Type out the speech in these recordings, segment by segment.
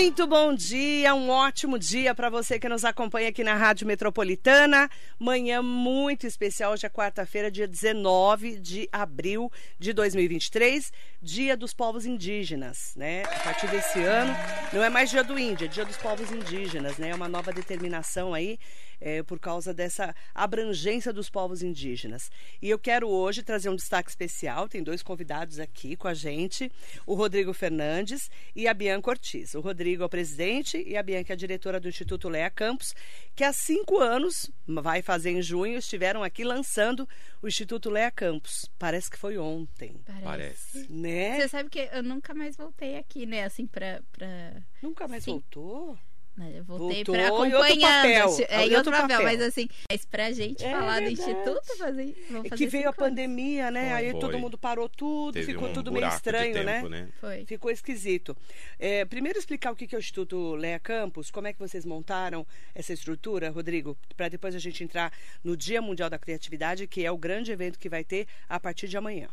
Muito bom dia, um ótimo dia para você que nos acompanha aqui na Rádio Metropolitana. Manhã muito especial, hoje é quarta-feira, dia 19 de abril de 2023, Dia dos Povos Indígenas, né? A partir desse ano, não é mais Dia do Índio, é Dia dos Povos Indígenas, né? É uma nova determinação aí é, por causa dessa abrangência dos povos indígenas. E eu quero hoje trazer um destaque especial. Tem dois convidados aqui com a gente: o Rodrigo Fernandes e a Bianca Ortiz. O Rodrigo é o presidente e a Bianca é a diretora do Instituto Lea Campos, que há cinco anos, vai fazer em junho, estiveram aqui lançando o Instituto Lea Campos. Parece que foi ontem. Parece. Né? Você sabe que eu nunca mais voltei aqui, né? Assim, pra. pra... Nunca mais Sim. voltou? Né, Eu voltei Voltou pra em outro papel, É, outro papel, papel. mas assim, mas pra gente É falar do verdade. instituto, fazer, vamos É fazer que veio a anos. pandemia, né? Foi. Aí todo mundo parou tudo, Teve ficou um tudo meio estranho, né? tempo, né? Foi. Ficou esquisito. É, primeiro explicar o que que é o Instituto Lea Campus, como é que vocês montaram essa estrutura, Rodrigo, para depois a gente entrar no Dia Mundial da Criatividade, que é o grande evento que vai ter a partir de amanhã.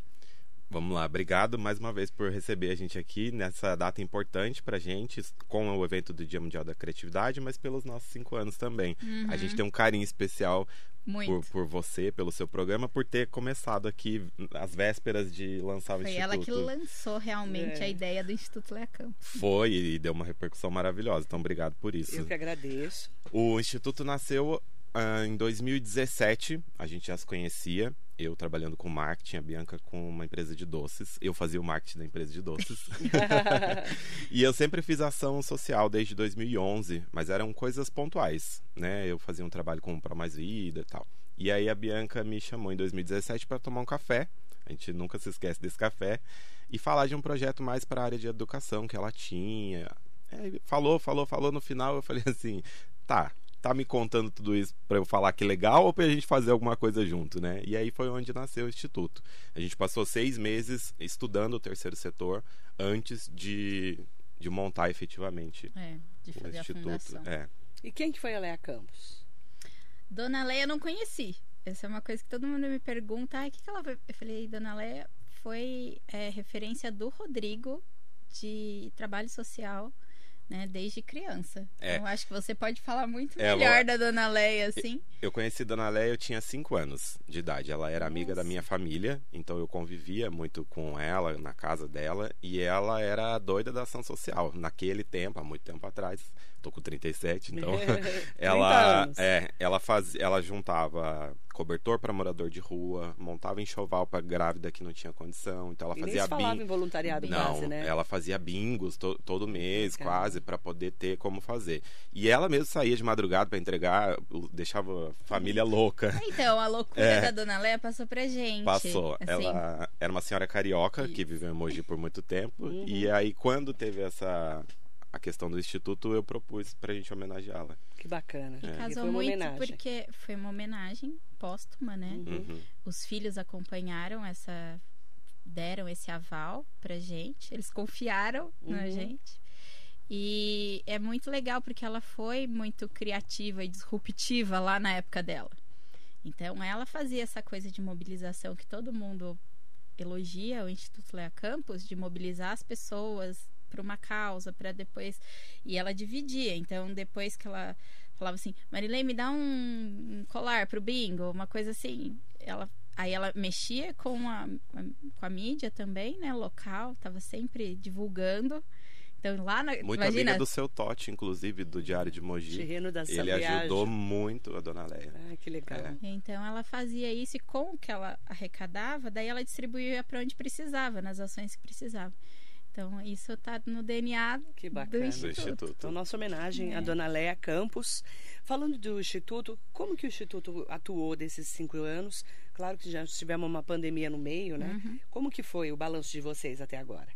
Vamos lá, obrigado mais uma vez por receber a gente aqui nessa data importante pra gente, com o evento do Dia Mundial da Criatividade, mas pelos nossos cinco anos também. A gente tem um carinho especial por, por você, pelo seu programa, por ter começado aqui às vésperas de lançar o Foi Instituto. ela que lançou realmente É. a ideia do Instituto Lea Campos. Foi e deu uma repercussão maravilhosa, então obrigado por isso. Eu que agradeço. O Instituto nasceu ah, em 2017, a gente já se conhecia. Eu trabalhando com marketing, a Bianca com uma empresa de doces. Eu fazia o marketing da empresa de doces. e eu sempre fiz ação social desde 2011, mas eram coisas pontuais, né? Eu fazia um trabalho com o Pro Mais Vida e tal. E aí a Bianca me chamou em 2017 para tomar um café. A gente nunca se esquece desse café. E falar de um projeto mais para a área de educação que ela tinha. É, falou, falou, falou. No final eu falei assim: tá, tá me contando tudo isso para eu falar que legal ou pra gente fazer alguma coisa junto, né? E aí foi onde nasceu o Instituto. A gente passou seis meses estudando o terceiro setor antes de, de montar efetivamente É, de o fazer a Instituto. É. E quem que foi a Lea Campos? Dona Leia eu não conheci. Essa é uma coisa que todo mundo me pergunta. Ah, o que, que ela foi? Eu falei, Dona Leia foi é, referência do Rodrigo de trabalho social, né, desde criança. É. Então, eu acho que você pode falar muito É, melhor ela- da Dona Leia, assim. Eu conheci Dona Leia, eu tinha 5 anos de idade. Ela era amiga da Nossa. minha família, então eu convivia muito com ela, na casa dela, e ela era a doida da ação social. Naquele tempo, há muito tempo atrás, tô com 37, então 30 ela anos. é, ela faz, ela juntava cobertor para morador de rua, montava enxoval para grávida que não tinha condição, então ela E nem fazia se falava bin- em voluntariado não, quase, né? ela fazia bingos to- todo mês, quase, para poder ter como fazer. E ela mesmo saía de madrugada para entregar, deixava a família louca. Então, a loucura É. da Dona Leia passou pra gente. Passou. assim. Ela era uma senhora carioca que Isso. viveu em Mogi por muito tempo. Uhum. E aí, quando teve essa a questão do instituto, eu propus pra gente homenageá-la. Que bacana. E É. casou foi uma muito homenagem. porque foi uma homenagem póstuma, né? Uhum. Uhum. Os filhos acompanharam essa. deram esse aval pra gente. Eles confiaram na Uhum. gente. E é muito legal porque ela foi muito criativa e disruptiva lá na época dela. Então ela fazia essa coisa de mobilização que todo mundo elogia o Instituto Lea Campos de mobilizar as pessoas para uma causa, para depois e ela dividia. Então depois que ela falava assim, Marilei, me dá um, um colar pro bingo, uma coisa assim. Ela aí ela mexia com a, com a mídia também, né, local, tava sempre divulgando. Então lá na Muito imagina, amiga do seu Totti, inclusive, do Diário de Mogi. Terreno da Ele ajudou muito a dona Leia. Ai, que legal. É. Então ela fazia isso e com o que ela arrecadava, daí ela distribuía para onde precisava, nas ações que precisava. Então isso tá no DNA Que do bacana. Do instituto. Instituto. Então, nossa homenagem à É. dona Leia Campos. Falando do Instituto, como que o Instituto atuou desses cinco anos? Claro que já tivemos uma pandemia no meio, né? Uhum. Como que foi o balanço de vocês até agora?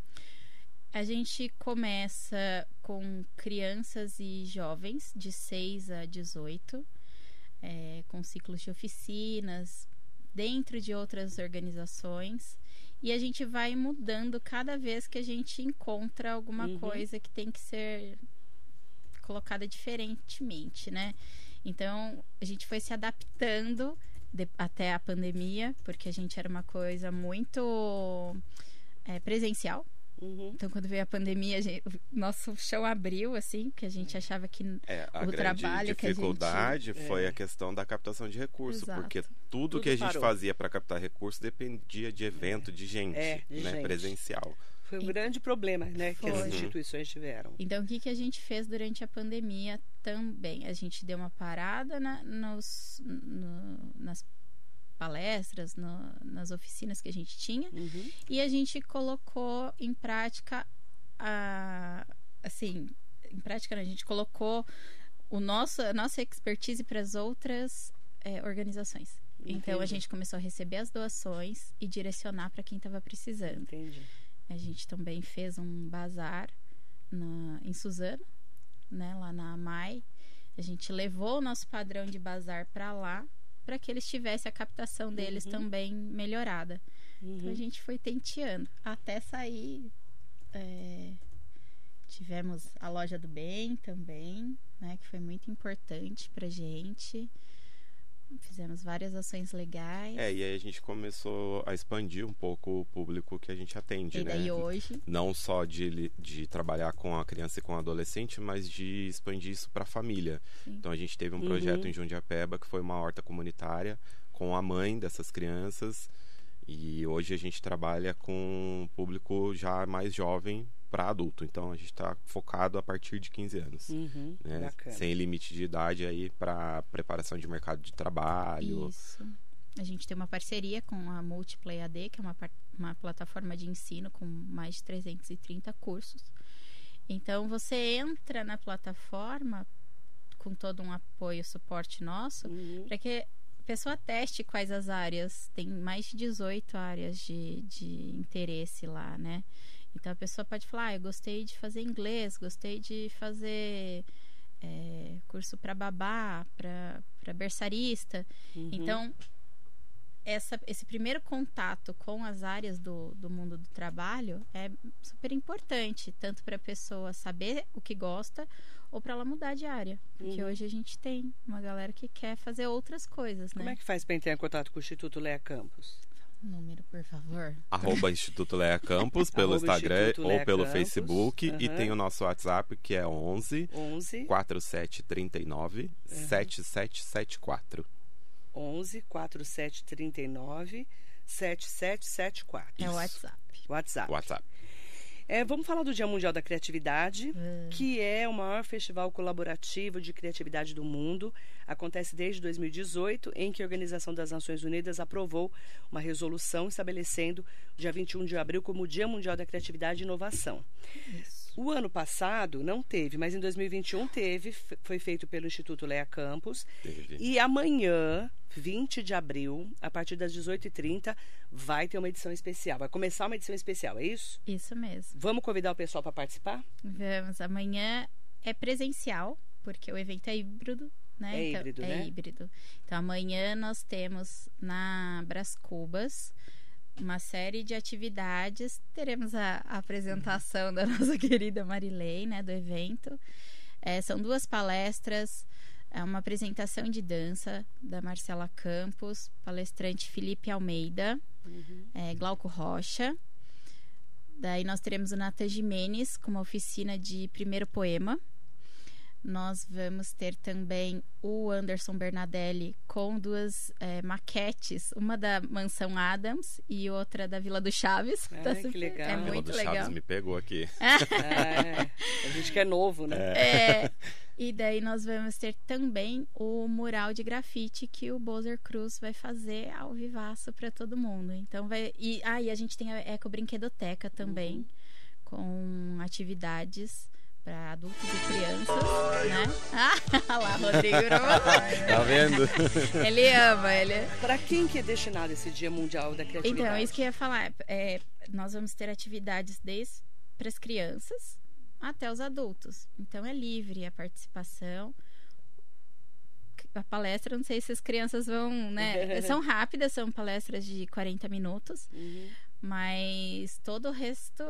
A gente começa com crianças e jovens de 6 a 18, é, com ciclos de oficinas, dentro de outras organizações. E a gente vai mudando cada vez que a gente encontra alguma Uhum. coisa que tem que ser colocada diferentemente, né? Então, a gente foi se adaptando de- até a pandemia, porque a gente era uma coisa muito é, presencial. Uhum. Então, quando veio a pandemia, a gente- o nosso chão abriu, assim, porque a gente achava que É, a O trabalho que a gente- dificuldade foi É. a questão da captação de recursos, porque tudo, Tudo que a gente parou. fazia para captar recursos dependia de evento, de gente, É, de né, gente. presencial. Foi um grande problema, né, que as Foi. instituições tiveram. Então, o que, que a gente fez durante a pandemia também? A gente deu uma parada na- nos, no- nas palestras, no- nas oficinas que a gente tinha, Uhum. e a gente colocou em prática a, assim, em prática né, a gente colocou o nosso, a nossa expertise para as outras eh, organizações. Então a Entendi. gente começou a receber as doações e direcionar para quem estava precisando. Entendi. A gente também fez um bazar na- em Suzano, né, lá na AMAI. A gente levou o nosso padrão de bazar para lá, para que eles tivessem a captação deles Uhum. também melhorada. Então a Uhum. gente foi tenteando até sair. é, tivemos a loja do bem também, né, que foi muito importante pra gente. Fizemos várias ações legais. É, e aí a gente começou a expandir um pouco o público que a gente atende, e né? daí hoje, Não só de, de trabalhar com a criança e com o adolescente, mas de expandir isso para a família. Sim. Então a gente teve um Uhum. projeto em Jundiapeba que foi uma horta comunitária com a mãe dessas crianças. E hoje a gente trabalha com um público já mais jovem para adulto. Então a gente está focado a partir de 15 anos. Uhum. Né? Sem limite de idade aí para preparação de mercado de trabalho. isso. A gente tem uma parceria com a Multiplay AD, que é uma, uma plataforma de ensino com mais de 330 cursos. Então você entra na plataforma com todo um apoio, suporte nosso, Uhum. para que a pessoa teste quais as áreas. Tem mais de 18 áreas de, de interesse lá, né? Então a pessoa pode falar: ah, eu gostei de fazer inglês, gostei de fazer é, curso para babá, para berçarista. Uhum. Então, essa, esse primeiro contato com as áreas do, do mundo do trabalho é super importante, tanto para a pessoa saber o que gosta ou para ela mudar de área. Porque Uhum. hoje a gente tem uma galera que quer fazer outras coisas, Como né? é que faz para entrar em contato com o Instituto Lea Campos? Número, por favor. Arroba Instituto Leia Campus pelo Arroba Instagram Instituto ou Lea pelo Campus. Facebook. E Aham. tem o nosso WhatsApp que é 11 11 4739 7774. 11 4739 7774. É o WhatsApp. WhatsApp. WhatsApp. É, vamos falar do Dia Mundial da Criatividade, que é o maior festival colaborativo de criatividade do mundo. Acontece desde 2018, em que a Organização das Nações Unidas aprovou uma resolução estabelecendo o dia 21 de abril como o Dia Mundial da Criatividade e Inovação. Isso. O ano passado não teve, mas em 2021 teve, foi feito pelo Instituto Lea Campos. Teve. E amanhã, 20 de abril, a partir das 18h30, vai ter uma edição especial. Vai começar uma edição especial, é isso? Isso mesmo. Vamos convidar o pessoal para participar? Vamos, amanhã é presencial, porque o evento é híbrido, né? É Então- híbrido, é né? híbrido. Então amanhã nós temos na Brás Cubas uma série de atividades. Teremos a, a apresentação da nossa querida Marilei, né, do evento. É, são duas palestras, é uma apresentação de dança da Marcela Campos, palestrante Felipe Almeida, é, Glauco Rocha. Daí nós teremos o Nata Jimenez com uma oficina de primeiro poema. Nós vamos ter também o Anderson Bernadelli com duas é, maquetes, uma da Mansão Adams e outra da Vila do Chaves. Ah, que legal. É A Vila muito do legal. Chaves me pegou aqui. É, a gente que é novo, né? É, e daí nós vamos ter também o mural de grafite que o Bozer Cruz vai fazer ao vivaço para todo mundo. Então vai e ah, e a gente tem a Eco Brinquedoteca também Uhum. com atividades para adultos e crianças, né? Ah, lá, Rodrigo. Tá vendo? ele ama, ele. Para quem que é destinado esse Dia Mundial da Criatividade? Então, isso que eu ia falar. É, nós vamos ter atividades desde para as crianças até os adultos. Então, é livre a participação. A palestra, não sei se as crianças vão, né? são rápidas, são palestras de 40 minutos, Uhum, mas todo o resto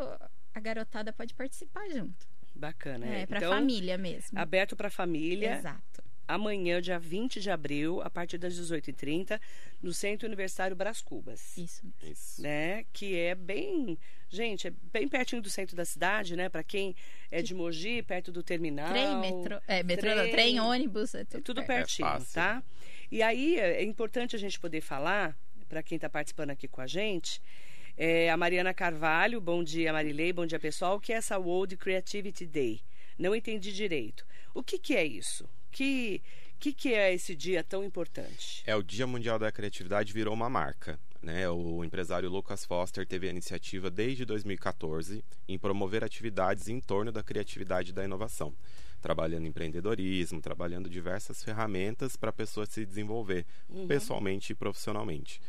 a garotada pode participar junto. Bacana. É, É, para então, família mesmo. aberto para família. Exato. amanhã, dia 20 de abril, a partir das 18h30, no Centro Universitário Brás Cubas. Isso. Isso. Né? Que é bem. Gente, é bem pertinho do centro da cidade, né? Para quem é de Mogi, perto do terminal. Trem, metrô. É, metrô, trem, não, trem ônibus, é tudo, é tudo perto. pertinho, É tá? E aí é importante a gente poder falar, para quem está participando aqui com a gente, é a Mariana Carvalho, bom dia Marilei, bom dia pessoal, que é essa World Creativity Day. Não entendi direito. O que, que é isso? Que que, que é esse dia tão importante? É o Dia Mundial da Criatividade virou uma marca. Né? O empresário Lucas Foster teve a iniciativa desde 2014 em promover atividades em torno da criatividade e da inovação, trabalhando em empreendedorismo, trabalhando diversas ferramentas para a pessoa se desenvolver uhum. pessoalmente e profissionalmente.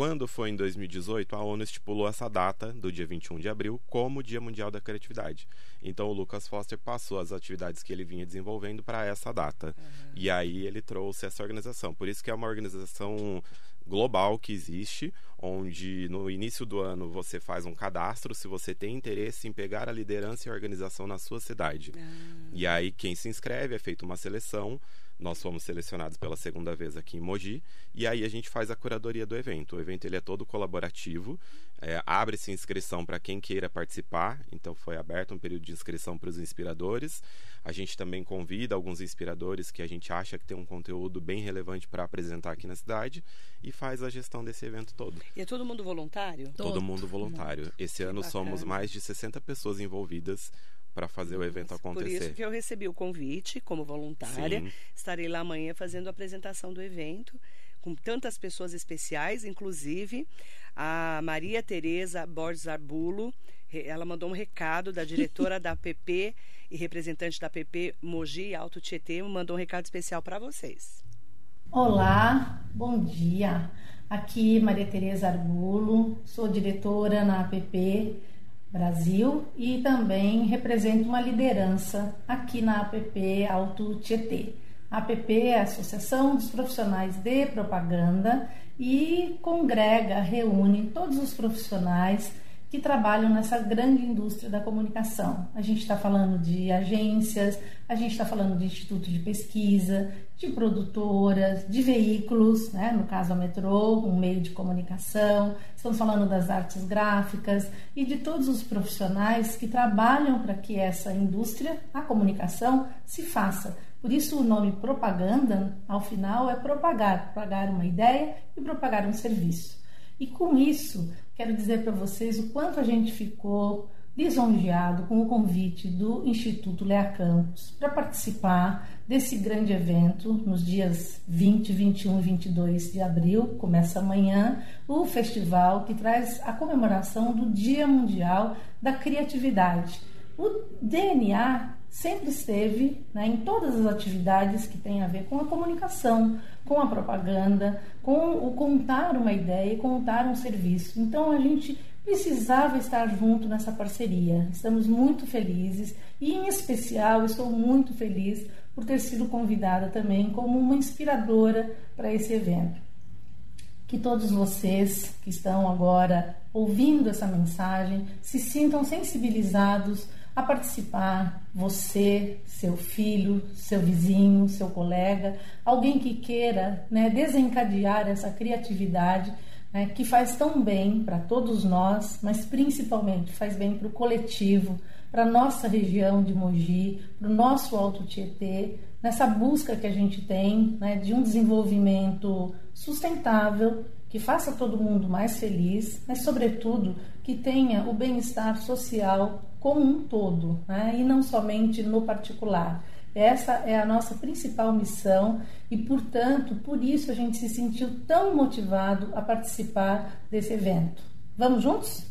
Quando foi em 2018, a ONU estipulou essa data, do dia 21 de abril, como Dia Mundial da Criatividade. Então o Lucas Foster passou as atividades que ele vinha desenvolvendo para essa data. Uhum. E aí ele trouxe essa organização. Por isso que é uma organização global que existe, onde no início do ano você faz um cadastro se você tem interesse em pegar a liderança e a organização na sua cidade. Uhum. E aí quem se inscreve é feita uma seleção nós fomos selecionados pela segunda vez aqui em Mogi e aí a gente faz a curadoria do evento. O evento ele é todo colaborativo, é, abre-se inscrição para quem queira participar, então foi aberto um período de inscrição para os inspiradores. A gente também convida alguns inspiradores que a gente acha que tem um conteúdo bem relevante para apresentar aqui na cidade e faz a gestão desse evento todo. E é todo mundo voluntário? Todo, todo mundo voluntário. Esse ano somos mais de 60 pessoas envolvidas para fazer o evento acontecer. Por isso que eu recebi o convite como voluntária. Sim. Estarei lá amanhã fazendo a apresentação do evento com tantas pessoas especiais, inclusive a Maria Tereza Borges Arbulo. Ela mandou um recado da diretora da PP e representante da PP Mogi Alto Tietê, mandou um recado especial para vocês. Olá, bom dia. Aqui Maria Tereza Arbulo, sou diretora na APP Brasil e também represento uma liderança aqui na APP Alto Tietê. A APP é a Associação dos Profissionais de Propaganda e congrega, reúne todos os profissionais que trabalham nessa grande indústria da comunicação. A gente está falando de agências, a gente está falando de instituto de pesquisa, de produtoras, de veículos, né? no caso a metrô, um meio de comunicação, estamos falando das artes gráficas e de todos os profissionais que trabalham para que essa indústria, a comunicação, se faça. Por isso o nome propaganda, ao final, é propagar, propagar uma ideia e propagar um serviço. E com isso, quero dizer para vocês o quanto a gente ficou lisonjeado com o convite do Instituto Lea Campos para participar desse grande evento nos dias 20, 21 e 22 de abril. Começa amanhã o festival que traz a comemoração do Dia Mundial da Criatividade. O DNA sempre esteve né, em todas as atividades que têm a ver com a comunicação, com a propaganda, com o contar uma ideia e contar um serviço. Então a gente precisava estar junto nessa parceria. Estamos muito felizes e, em especial, estou muito feliz por ter sido convidada também como uma inspiradora para esse evento. Que todos vocês que estão agora ouvindo essa mensagem se sintam sensibilizados a participar, você, seu filho, seu vizinho, seu colega, alguém que queira né, desencadear essa criatividade né, que faz tão bem para todos nós, mas principalmente faz bem para o coletivo, para nossa região de Mogi, para o nosso Alto Tietê, nessa busca que a gente tem né, de um desenvolvimento sustentável, que faça todo mundo mais feliz, mas, sobretudo, que tenha o bem-estar social como um todo, né? e não somente no particular. Essa é a nossa principal missão e, portanto, por isso a gente se sentiu tão motivado a participar desse evento. Vamos juntos?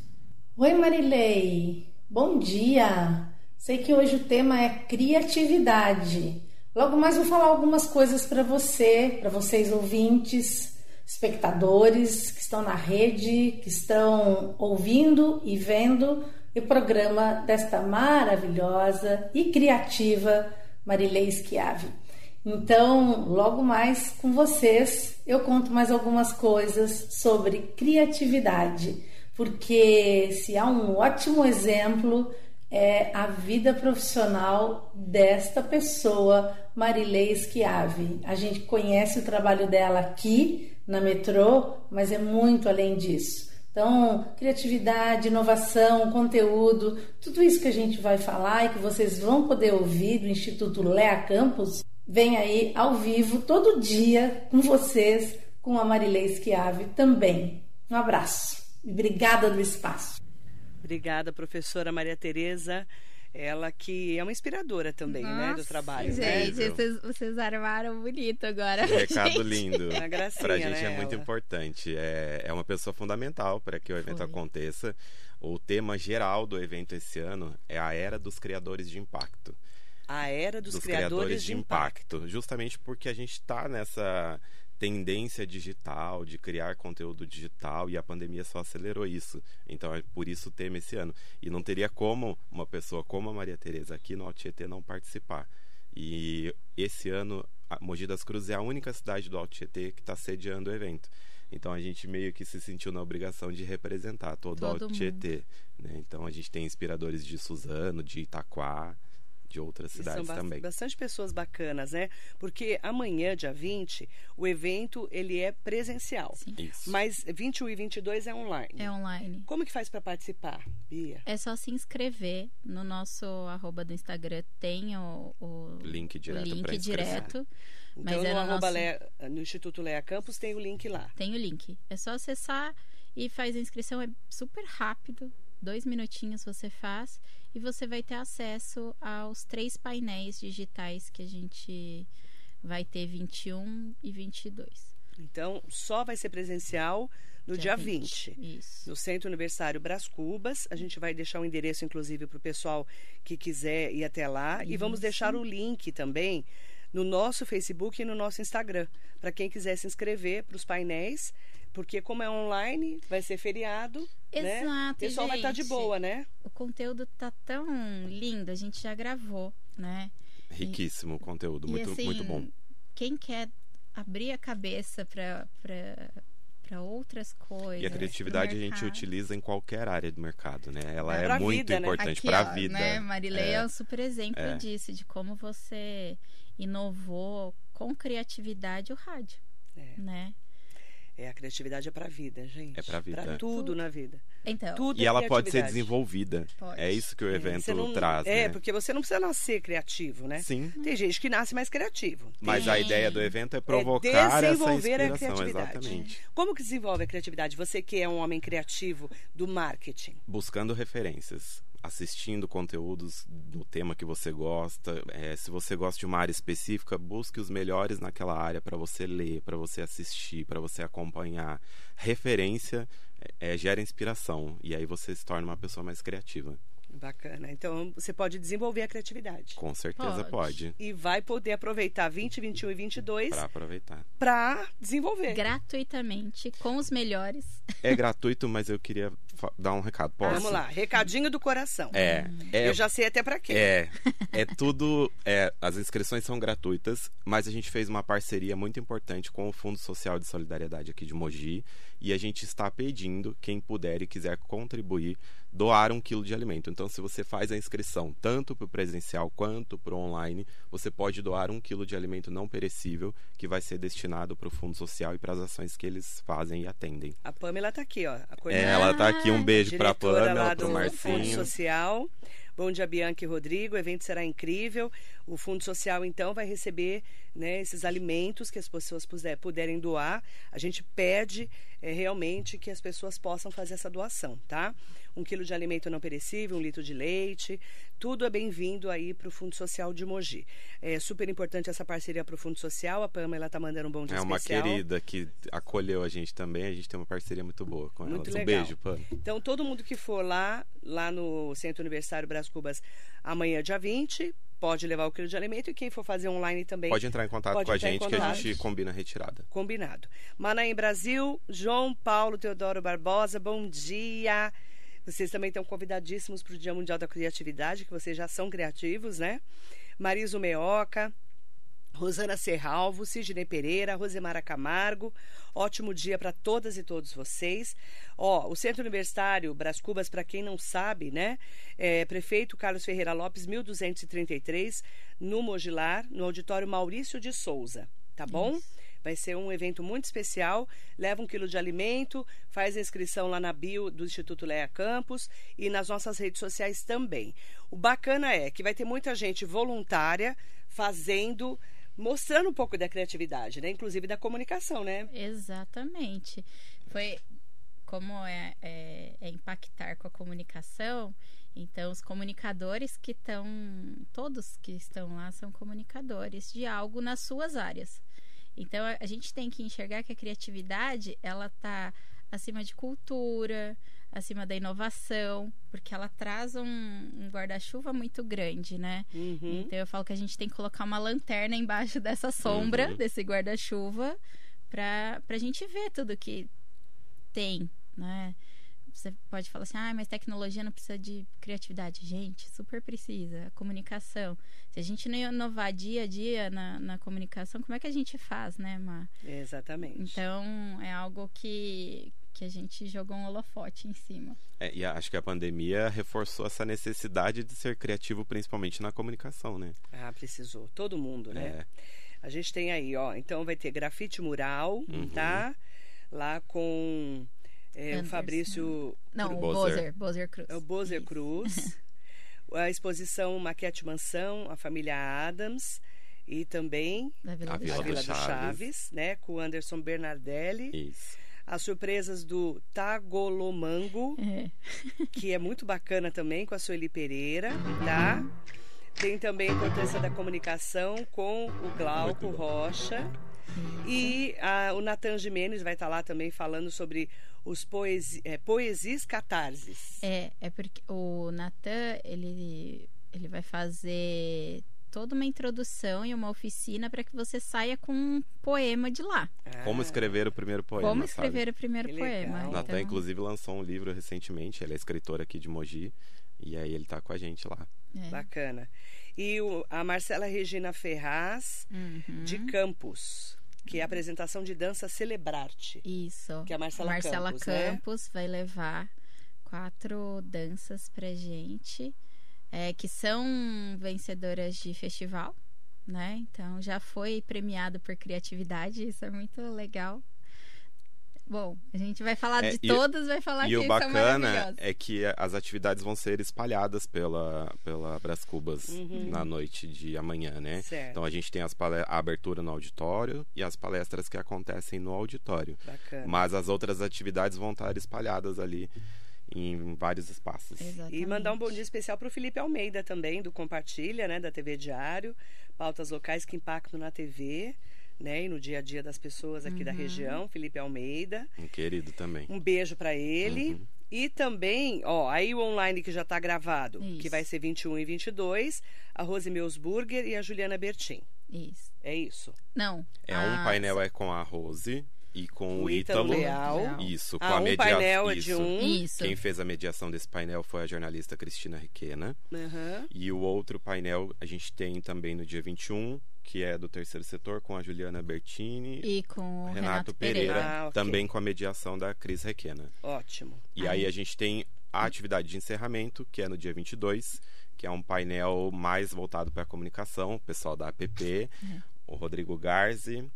Oi, Marilei. Bom dia. Sei que hoje o tema é criatividade. Logo mais vou falar algumas coisas para você, para vocês ouvintes, espectadores que estão na rede, que estão ouvindo e vendo o programa desta maravilhosa e criativa Marilei Schiave. Então, logo mais com vocês, eu conto mais algumas coisas sobre criatividade, porque se há um ótimo exemplo é a vida profissional desta pessoa, Marilei Schiave. A gente conhece o trabalho dela aqui na Metrô, mas é muito além disso. Então, criatividade, inovação, conteúdo, tudo isso que a gente vai falar e que vocês vão poder ouvir do Instituto Lea Campus, vem aí ao vivo todo dia com vocês, com a Marilei Schiave também. Um abraço e obrigada do espaço. Obrigada, professora Maria Tereza. Ela que é uma inspiradora também, Nossa, né, do trabalho. Gente, né? vocês, vocês armaram bonito agora. Recado gente. lindo. Uma gracinha, Pra gente né, é muito ela? importante. É, é uma pessoa fundamental para que o evento Foi. aconteça. O tema geral do evento esse ano é a era dos criadores de impacto. A era dos, criadores, de impacto. Justamente porque a gente está nessa tendência digital, de criar conteúdo digital, e a pandemia só acelerou isso. Então é por isso o tema esse ano. E não teria como uma pessoa como a Maria Tereza aqui no Altietê não participar. E esse ano, a Mogi das Cruzes é a única cidade do Altietê que está sediando o evento. Então a gente meio que se sentiu na obrigação de representar todo, Todo o Altietê. Né? Então a gente tem inspiradores de Suzano, de Itaquá, de outras E cidades são ba- também. bastante pessoas bacanas, né? Porque amanhã, dia 20, o evento ele é presencial. Sim. Isso. Mas 21 e 22 é online. É online. Como que faz para participar, Bia? É só se inscrever no nosso arroba do Instagram, tem o, o Link o direto link pra inscrever. direto. Então, Mas no, é no arroba nosso- Lea- no Instituto Lea Campus tem o link lá. Tem o link. É só acessar e faz a inscrição. É super rápido. Dois minutinhos você faz. E você vai ter acesso aos três painéis digitais que a gente vai ter 21 e 22. Então, só vai ser presencial no dia, 20. Isso. No Centro Universitário Brás Cubas. A gente vai deixar o endereço, inclusive, para o pessoal que quiser ir até lá. E vamos Isso. deixar o link também no nosso Facebook e no nosso Instagram. Para quem quiser se inscrever para os painéis. Porque como é online, vai ser feriado. né? Exato, O pessoal vai estar de gente. boa, né? O conteúdo tá tão lindo, a gente já gravou, né? Riquíssimo o conteúdo, E, muito, assim, muito bom. Quem quer abrir a cabeça para outras coisas. E a criatividade a gente utiliza em qualquer área do mercado, né? Ela É é, muito vida, né? importante para a vida. Né? Marilei é. É. um super exemplo É. disso, de como você inovou com criatividade o rádio, É. né? É, a criatividade é pra vida, gente. É pra vida. Pra tudo na vida. Então, Tudo E é ela pode ser desenvolvida. Pode. É isso que o evento Você não- traz, É, né? porque você não precisa nascer criativo, né? Sim. Tem gente que nasce mais criativo. Mas a Tem. ideia do evento é provocar essa desenvolver a inspiração, criatividade. exatamente. Como que desenvolve a criatividade? Você que é um homem criativo do marketing. Buscando referências, assistindo conteúdos do tema que você gosta. É, se você gosta de uma área específica, busque os melhores naquela área para você ler, para você assistir, para você acompanhar. Referência é, gera inspiração e aí você se torna uma pessoa mais criativa. Bacana. Então, você pode desenvolver a criatividade. Com certeza Pode. pode, E vai poder aproveitar 20, 21 e 22 para aproveitar. para desenvolver. gratuitamente, com os melhores. É gratuito, mas eu queria dar um recado. Posso? Vamos lá, recadinho do coração. É, é Eu já sei até para quê. É, é tudo. é, as inscrições são gratuitas, mas a gente fez uma parceria muito importante com o Fundo Social de Solidariedade aqui de Mogi e a gente está pedindo quem puder e quiser contribuir doar um quilo de alimento. Então, se você faz a inscrição tanto para o presencial quanto para o online, você pode doar um quilo de alimento não perecível que vai ser destinado para o Fundo Social e para as ações que eles fazem e atendem. A Pamela tá aqui, ó. A É, ela tá aqui. Um beijo para a Pamela, para o Fundo Marcinho. Social. Bom dia, Bianca e Rodrigo. O evento será incrível. O Fundo Social, então, vai receber né, esses alimentos que as pessoas puder- puderem doar. A gente pede é, realmente que as pessoas possam fazer essa doação, tá? Um quilo de alimento não perecível, um litro de leite, tudo é bem-vindo aí para o Fundo Social de Mogi. É super importante essa parceria para o Fundo Social. A Pamela está mandando um bom dia É uma especial. querida que acolheu a gente também. A gente tem uma parceria muito boa com Muito ela. Um beijo, Pam. Então, todo mundo que for lá, lá no Centro Universitário Brás Cubas, amanhã, dia 20, pode levar o quilo de alimento. E quem for fazer online também, Pode entrar em contato com a gente que a gente combina a retirada. combinado. Manaim Brasil, João Paulo Teodoro Barbosa, bom dia. Vocês também estão convidadíssimos para o Dia Mundial da Criatividade, que vocês já são criativos, né? Mariso Meoca, Rosana Serralvo, Sidney Pereira, Rosemara Camargo. Ótimo dia para todas e todos vocês. Ó, o Centro Universitário Brás Cubas, para quem não sabe, né? É, Prefeito Carlos Ferreira Lopes, 1233, no Mogilar, no auditório Maurício de Souza. Tá bom? Isso. Vai ser um evento muito especial. Leva um quilo de alimento, faz a inscrição lá na bio do Instituto Leia Campos e nas nossas redes sociais também. O bacana é que vai ter muita gente voluntária fazendo mostrando um pouco da criatividade, né? Inclusive da comunicação, né? Exatamente. Foi como é, é, é impactar com a comunicação. Então, os comunicadores que estão, todos que estão lá são comunicadores de algo nas suas áreas. Então, a, a gente tem que enxergar que a criatividade, ela está acima de cultura, acima da inovação, porque ela traz um, um guarda-chuva muito grande, né? Uhum. Então eu falo que a gente tem que colocar uma lanterna embaixo dessa sombra, uhum. desse guarda-chuva, para a gente ver tudo que tem, né? Você pode falar assim, ah, mas tecnologia não precisa de criatividade. Gente, super precisa. Comunicação. Se a gente não inovar dia a dia na, na comunicação, como é que a gente faz, né, Mar? Exatamente. Então, é algo que, que a gente jogou um holofote em cima. É, e acho que a pandemia reforçou essa necessidade de ser criativo, principalmente na comunicação, né? Ah, precisou. Todo mundo, né? É. A gente tem aí, ó. Então vai ter grafite mural, uhum. tá? Lá com é, o Fabrício. Não, o Bozer. Bozer Cruz. É o Bozer Cruz. a exposição Maquete Mansão, a família Adams e também a Vila, do, Vila do, Chaves. Chaves, né, com o Anderson Bernardelli. Isso as surpresas do Tagolomango, é. que é muito bacana também, com a Sueli Pereira, tá? Tem também a importância da comunicação com o Glauco Rocha. E a, o Natan Jimenez vai estar lá também falando sobre os poesi, é, poesias catarses. É, é porque o Natan, ele, ele vai fazer toda uma introdução e uma oficina para que você saia com um poema de lá. Ah. Como escrever o primeiro poema. Como escrever sabe? o primeiro que poema. Legal. Natan, então... inclusive, lançou um livro recentemente. Ele é escritor aqui de Mogi. E aí ele está com a gente lá. É. Bacana. E o, a Marcela Regina Ferraz, uhum. de Campos, que é a apresentação de dança Celebrarte. Isso. Que é a Marcela, Marcela Campos, Campos né? vai levar quatro danças pra gente é, que são vencedoras de festival, né? Então já foi premiado por criatividade, isso é muito legal. Bom, a gente vai falar é, de e, todas, vai falar e o bacana é que as atividades vão ser espalhadas pela, pela Brás Cubas uhum. na noite de amanhã, né? Certo. Então a gente tem as a abertura no auditório e as palestras que acontecem no auditório. Bacana. Mas as outras atividades vão estar espalhadas ali em vários espaços. Exatamente. E mandar um bom dia especial para o Felipe Almeida também, do Compartilha, né, da TV Diário, pautas locais que impactam na TV. Né, e no dia a dia das pessoas aqui uhum. da região, Felipe Almeida. Um querido também. Um beijo para ele. Uhum. E também, ó, aí o online que já está gravado, Isso. que vai ser 21 e 22, a Rose Meusburger e a Juliana Bertin. Isso. É isso. Não. É um painel é com a Rose e com o, o Ítalo. Leal. Isso, com ah, a um mediação. painel de um. Isso. Quem fez a mediação desse painel foi a jornalista Cristina Requena. Uhum. E o outro painel a gente tem também no dia 21, que é do terceiro setor, com a Juliana Bertini e com o Renato, Renato Pereira. Pereira ah, okay. também com a mediação da Cris Requena. Ótimo. E aí a gente tem a atividade de encerramento, que é no dia 22, que é um painel mais voltado para a comunicação, o pessoal da APP, é. o Rodrigo Garzi,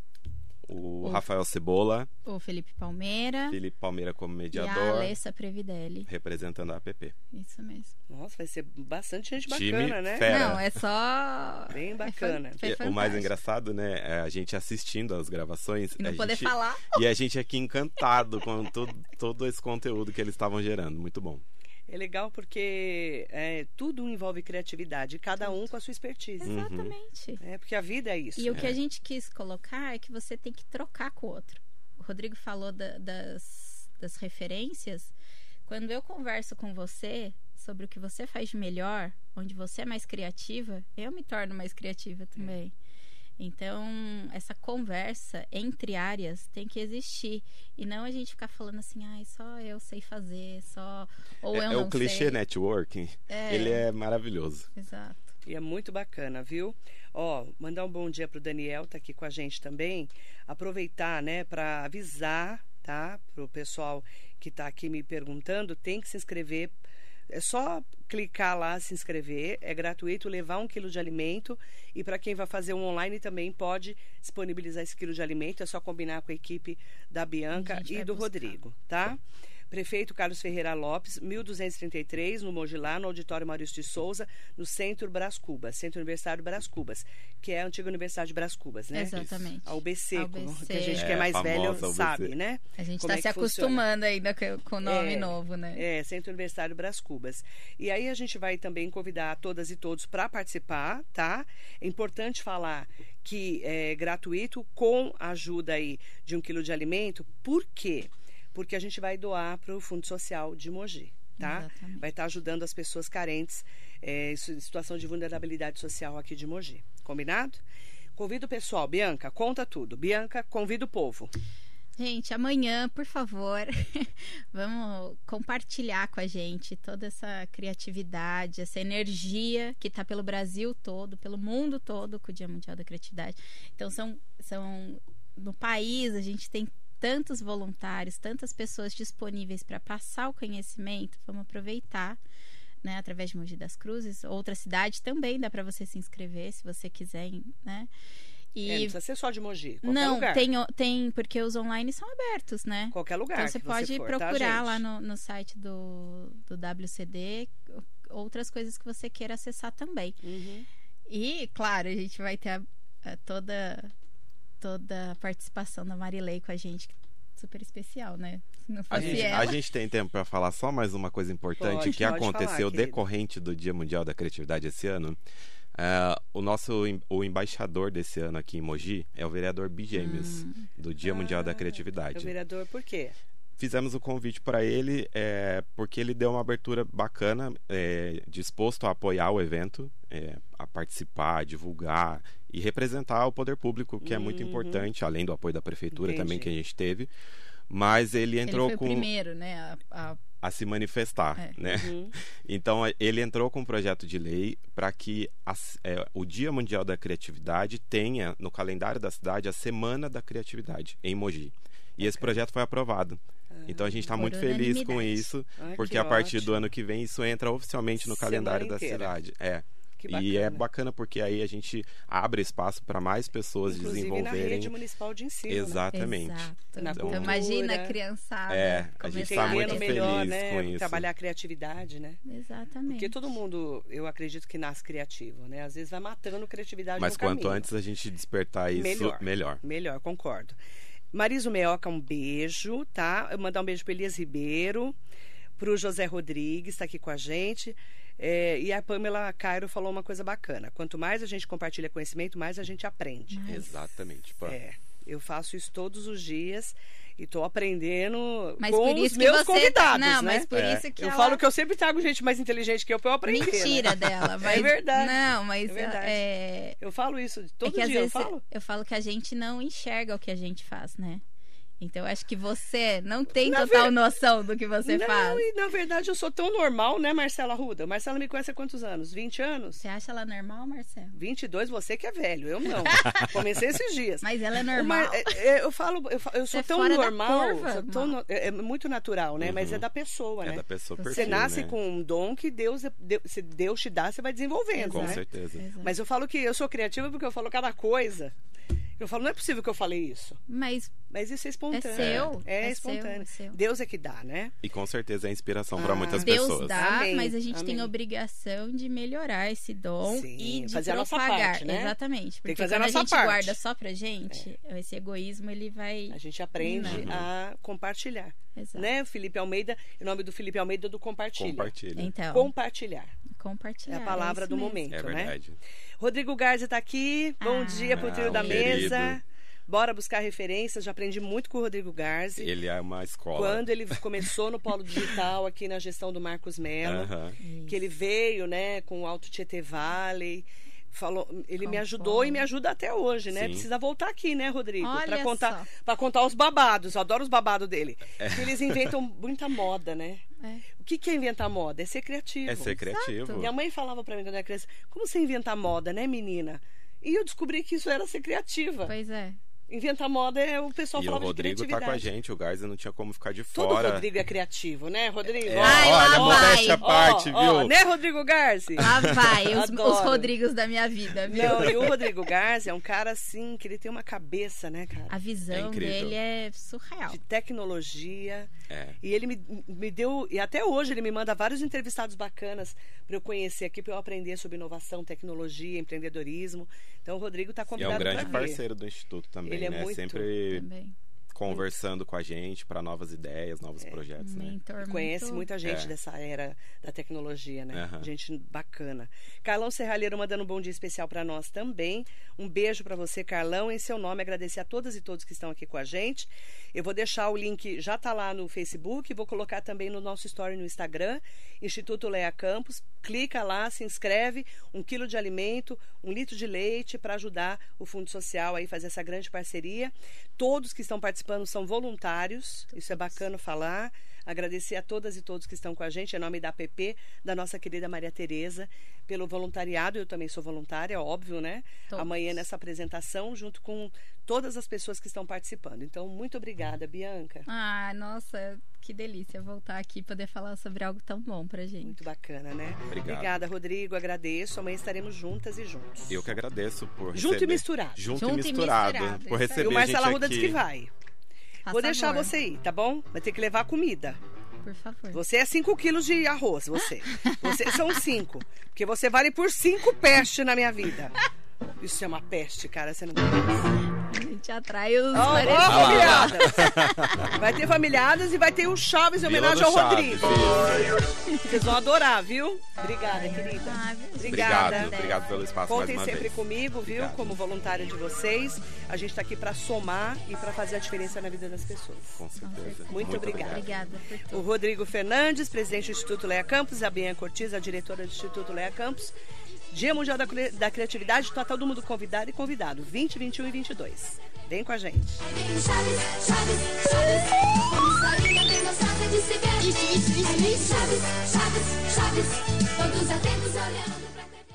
o, o, Rafael Cebola, o Felipe Palmeira, Felipe Palmeira como mediador, e a Alessa Previdelli, representando a APP. Isso mesmo. Nossa, vai ser bastante gente Time bacana, né? Fera. Não, é só bem bacana. Foi, foi o mais engraçado, né, é a gente assistindo as gravações, não a poder gente, falar, e a gente aqui encantado com todo, todo esse conteúdo que eles estavam gerando, muito bom. É legal porque é, tudo envolve criatividade, cada um com a sua expertise. Exatamente. É, porque a vida é isso. E o que a gente quis colocar é que você tem que trocar com o outro. O Rodrigo falou da, das, das referências. Quando eu converso com você sobre o que você faz de melhor, onde você é mais criativa, eu me torno mais criativa também. É. Então, essa conversa entre áreas tem que existir. E não a gente ficar falando assim, ah, só eu sei fazer, só. Ou é, eu é não o clichê sei. networking. É. Ele é maravilhoso. Exato. E é muito bacana, viu? Ó, mandar um bom dia pro Daniel, tá aqui com a gente também. Aproveitar, né, para avisar, tá? Pro pessoal que tá aqui me perguntando, tem que se inscrever. É só clicar lá, se inscrever, é gratuito, levar um quilo de alimento e para quem vai fazer um online também pode disponibilizar esse quilo de alimento, é só combinar com a equipe da Bianca e do buscar. Rodrigo, tá? Prefeito Carlos Ferreira Lopes, 1233, no Mogilá, no Auditório Maurício de Souza, no Centro Brás Cubas, Centro Universitário Brás Cubas, que é a antiga Universidade de Brás Cubas, né? Exatamente. A UBC, a UBC. que a gente é, que é mais velho sabe, né? A gente está é se acostumando ainda com o nome é, novo, né? É, Centro Universitário Brás Cubas. E aí a gente vai também convidar todas e todos para participar, tá? É importante falar que é gratuito com a ajuda aí de um quilo de alimento, por quê? porque a gente vai doar para o Fundo Social de Mogi. Tá? Exatamente. Vai estar tá ajudando as pessoas carentes é, em situação de vulnerabilidade social aqui de Mogi. Combinado? Convido o pessoal. Bianca, conta tudo. Bianca, convida o povo. Gente, amanhã, por favor, vamos compartilhar com a gente toda essa criatividade, essa energia que está pelo Brasil todo, pelo mundo todo com o Dia Mundial da Criatividade. Então, são, são no país, a gente tem tantos voluntários, tantas pessoas disponíveis para passar o conhecimento, vamos aproveitar. Né, através de Mogi das Cruzes, outra cidade também dá para você se inscrever se você quiser, né? E... É, não precisa ser só de Mogi. não, lugar. tem, tem, porque os online são abertos, né? Qualquer lugar. Então você pode você for, tá, procurar tá, lá no, no site do, do WCD outras coisas que você queira acessar também. Uhum. E, claro, a gente vai ter a, a toda toda a participação da Marilei com a gente, super especial, né? a, gente, a gente tem tempo para falar só mais uma coisa importante pode, que pode aconteceu falar, decorrente do Dia Mundial da Criatividade esse ano. Uh, o nosso o embaixador desse ano aqui em Mogi é o vereador Bigêmeos, hum. do Dia ah, Mundial da Criatividade. O vereador por quê? Fizemos o convite para ele é, porque ele deu uma abertura bacana, é, disposto a apoiar o evento, é, a participar, a divulgar e representar o poder público, que uhum. é muito uhum. importante, além do apoio da prefeitura Entendi. também que a gente teve. Mas ele entrou ele com. o primeiro, né? A, a... a se manifestar, é. né? Uhum. Então ele entrou com um projeto de lei para que a, é, o Dia Mundial da Criatividade tenha no calendário da cidade a Semana da Criatividade em Mogi. E okay. esse projeto foi aprovado. Ah, então a gente está muito feliz com isso, ah, porque a partir ótimo. do ano que vem isso entra oficialmente no Semana calendário inteira. da cidade. É. E é bacana porque aí a gente abre espaço para mais pessoas Inclusive desenvolverem. na rede municipal de ensino. Exatamente. Né? Então, então, imagina a criançada. É, a gente está muito melhor, feliz né? com isso. Trabalhar a criatividade, né? Exatamente. Porque todo mundo, eu acredito que nasce criativo, né? Às vezes vai matando a criatividade Mas quanto caminho. antes a gente despertar isso, melhor. Melhor, melhor concordo. Marisa Meoca, um beijo, tá? Eu mandar um beijo para Elias Ribeiro, para o José Rodrigues, está aqui com a gente. É, e a Pamela Cairo falou uma coisa bacana. Quanto mais a gente compartilha conhecimento, mais a gente aprende. Mas... Exatamente, Pam. É, eu faço isso todos os dias e estou aprendendo mas com os meus tá- convidados, não, né? mas por é. isso que eu ela... falo que eu sempre trago gente mais inteligente que eu para eu aprender. Mentira né? dela, é mas é verdade. Não, mas é verdade. É... eu falo isso todo é dia. eu falo. Eu falo que a gente não enxerga o que a gente faz, né? Então, acho que você não tem na total ver... noção do que você não, faz. e na verdade eu sou tão normal, né, Marcela Ruda? Marcela me conhece há quantos anos? 20 anos? Você acha ela normal, Marcela? 22, você que é velho, eu não. Comecei esses dias. Mas ela é normal. Mar... É, é, eu falo, eu, eu sou é tão normal, curva, sou tão no... é, muito natural, né? Uhum. Mas é da pessoa, é né? da pessoa Você perfil, nasce né? com um dom que Deus, se Deus te dá, você vai desenvolvendo. Com né? certeza. Exato. Mas eu falo que eu sou criativa porque eu falo cada coisa. Eu falo, não é possível que eu falei isso. Mas, Mas isso é espontâneo. É seu. É, É espontâneo. seu, é seu. Deus é que dá, né? E com certeza é inspiração para Ah, muitas Deus pessoas. dá, Amém, mas a gente tem amém. a obrigação de melhorar esse dom Sim, e de fazer a nossa propagar. parte, né? Exatamente. Porque que fazer a quando nossa gente parte. guarda só pra gente, esse egoísmo ele vai. A gente aprende Não. a compartilhar. Exato. Né? Felipe Almeida, o nome do Felipe Almeida é do compartilha. Compartilha. Então, Compartilhar. Compartilhar. É a palavra isso do mesmo. momento, É né? verdade. Rodrigo Garza está aqui. Bom Ah, dia pro trio um da querido. mesa. Bora buscar referências. Já aprendi muito com o Rodrigo Garza. Ele é uma escola. Quando ele começou no Polo Digital aqui na gestão do Marcos Mello. Aham. que ele veio, né, com o Alto Tietê Valley, falou, ele me ajudou e me ajuda até hoje, né? Sim. Precisa voltar aqui, né, Rodrigo? Pra contar, pra contar os babados. Eu adoro os babados dele. Porque Eles inventam muita moda, né? É. O que que é inventar moda? É ser criativo. É ser criativo. Minha mãe falava pra mim quando eu era criança, como você inventa moda, né, menina? E eu descobri que isso era ser criativa. Pois é. Inventar moda é o pessoal E o falava de Rodrigo tá com a gente, o Garza não tinha como ficar de Todo fora. Rodrigo é criativo, né, Rodrigo? É, Ai, lá olha, vai. modéstia à parte, ó, viu? né, Rodrigo Garci? Lá vai, os, os. Rodrigos da minha vida, viu? Não, e o Rodrigo Garcia é um cara assim, que ele tem uma cabeça, né, cara? A visão É dele é surreal. De tecnologia. É. E ele me, me deu. E até hoje ele me manda vários entrevistados bacanas para eu conhecer aqui, para eu aprender sobre inovação, tecnologia, empreendedorismo. Então o Rodrigo está E é convidado um grande parceiro do Instituto também, Ele é né? muito- Sempre Também. conversando com a gente para novas ideias, novos projetos, né? Conhece muito... muita gente É. dessa era da tecnologia, né? Aham. Gente bacana. Carlão Serralheiro mandando um bom dia especial para nós também. Um beijo para você, Carlão. Em seu nome, agradecer a todas e todos que estão aqui com a gente. Eu vou deixar o link, já tá lá no Facebook, vou colocar também no nosso story no Instagram, Instituto Leia Campos. Clica lá, se inscreve, um quilo de alimento, um litro de leite para ajudar o Fundo Social aí fazer essa grande parceria. Todos que estão participando são voluntários, isso é bacana falar. Agradecer a todas e todos que estão com a gente, em nome da APP, da nossa querida Maria Tereza, pelo voluntariado. Eu também sou voluntária, óbvio, né? Todos. Amanhã nessa apresentação, junto com todas as pessoas que estão participando. Então, muito obrigada, Bianca. Ah, nossa, que delícia voltar aqui e poder falar sobre algo tão bom pra gente. Muito bacana, né? Obrigado. Obrigada, Rodrigo. Agradeço. Amanhã estaremos juntas e juntos. Eu que agradeço por Junto e misturado. Junto, Junto e e misturado. misturado, Por receber E o Marcelo Arruda aqui. diz que vai. Faz Vou deixar favor, você ir, tá bom? Vai ter que levar comida. Por favor. Você é 5 quilos de arroz, você. Você são 5. Porque você vale por 5 pestes na minha vida. Isso é uma peste, cara. Você não conhece. Gente atrai os parecidos. familiadas. Vai ter familiadas e vai ter o Chaves em homenagem ao Chaves, Rodrigo. isso. Vocês vão adorar, viu? Obrigada, querida. Ah, Obrigada. Obrigado, obrigado pelo espaço Contem mais uma sempre vez. comigo, viu? Obrigado. Como voluntária de vocês. A gente está aqui para somar e para fazer a diferença na vida das pessoas. Com certeza. Muito obrigada. Obrigada por O. Rodrigo Fernandes, presidente do Instituto Leia Campos, a Bianca Ortiz, a diretora do Instituto Leia Campos. Dia Mundial da, da Criatividade, está todo mundo convidado e convidado. 20, 21 e 22. Vem com a gente. Todos atentos olhando pra TV.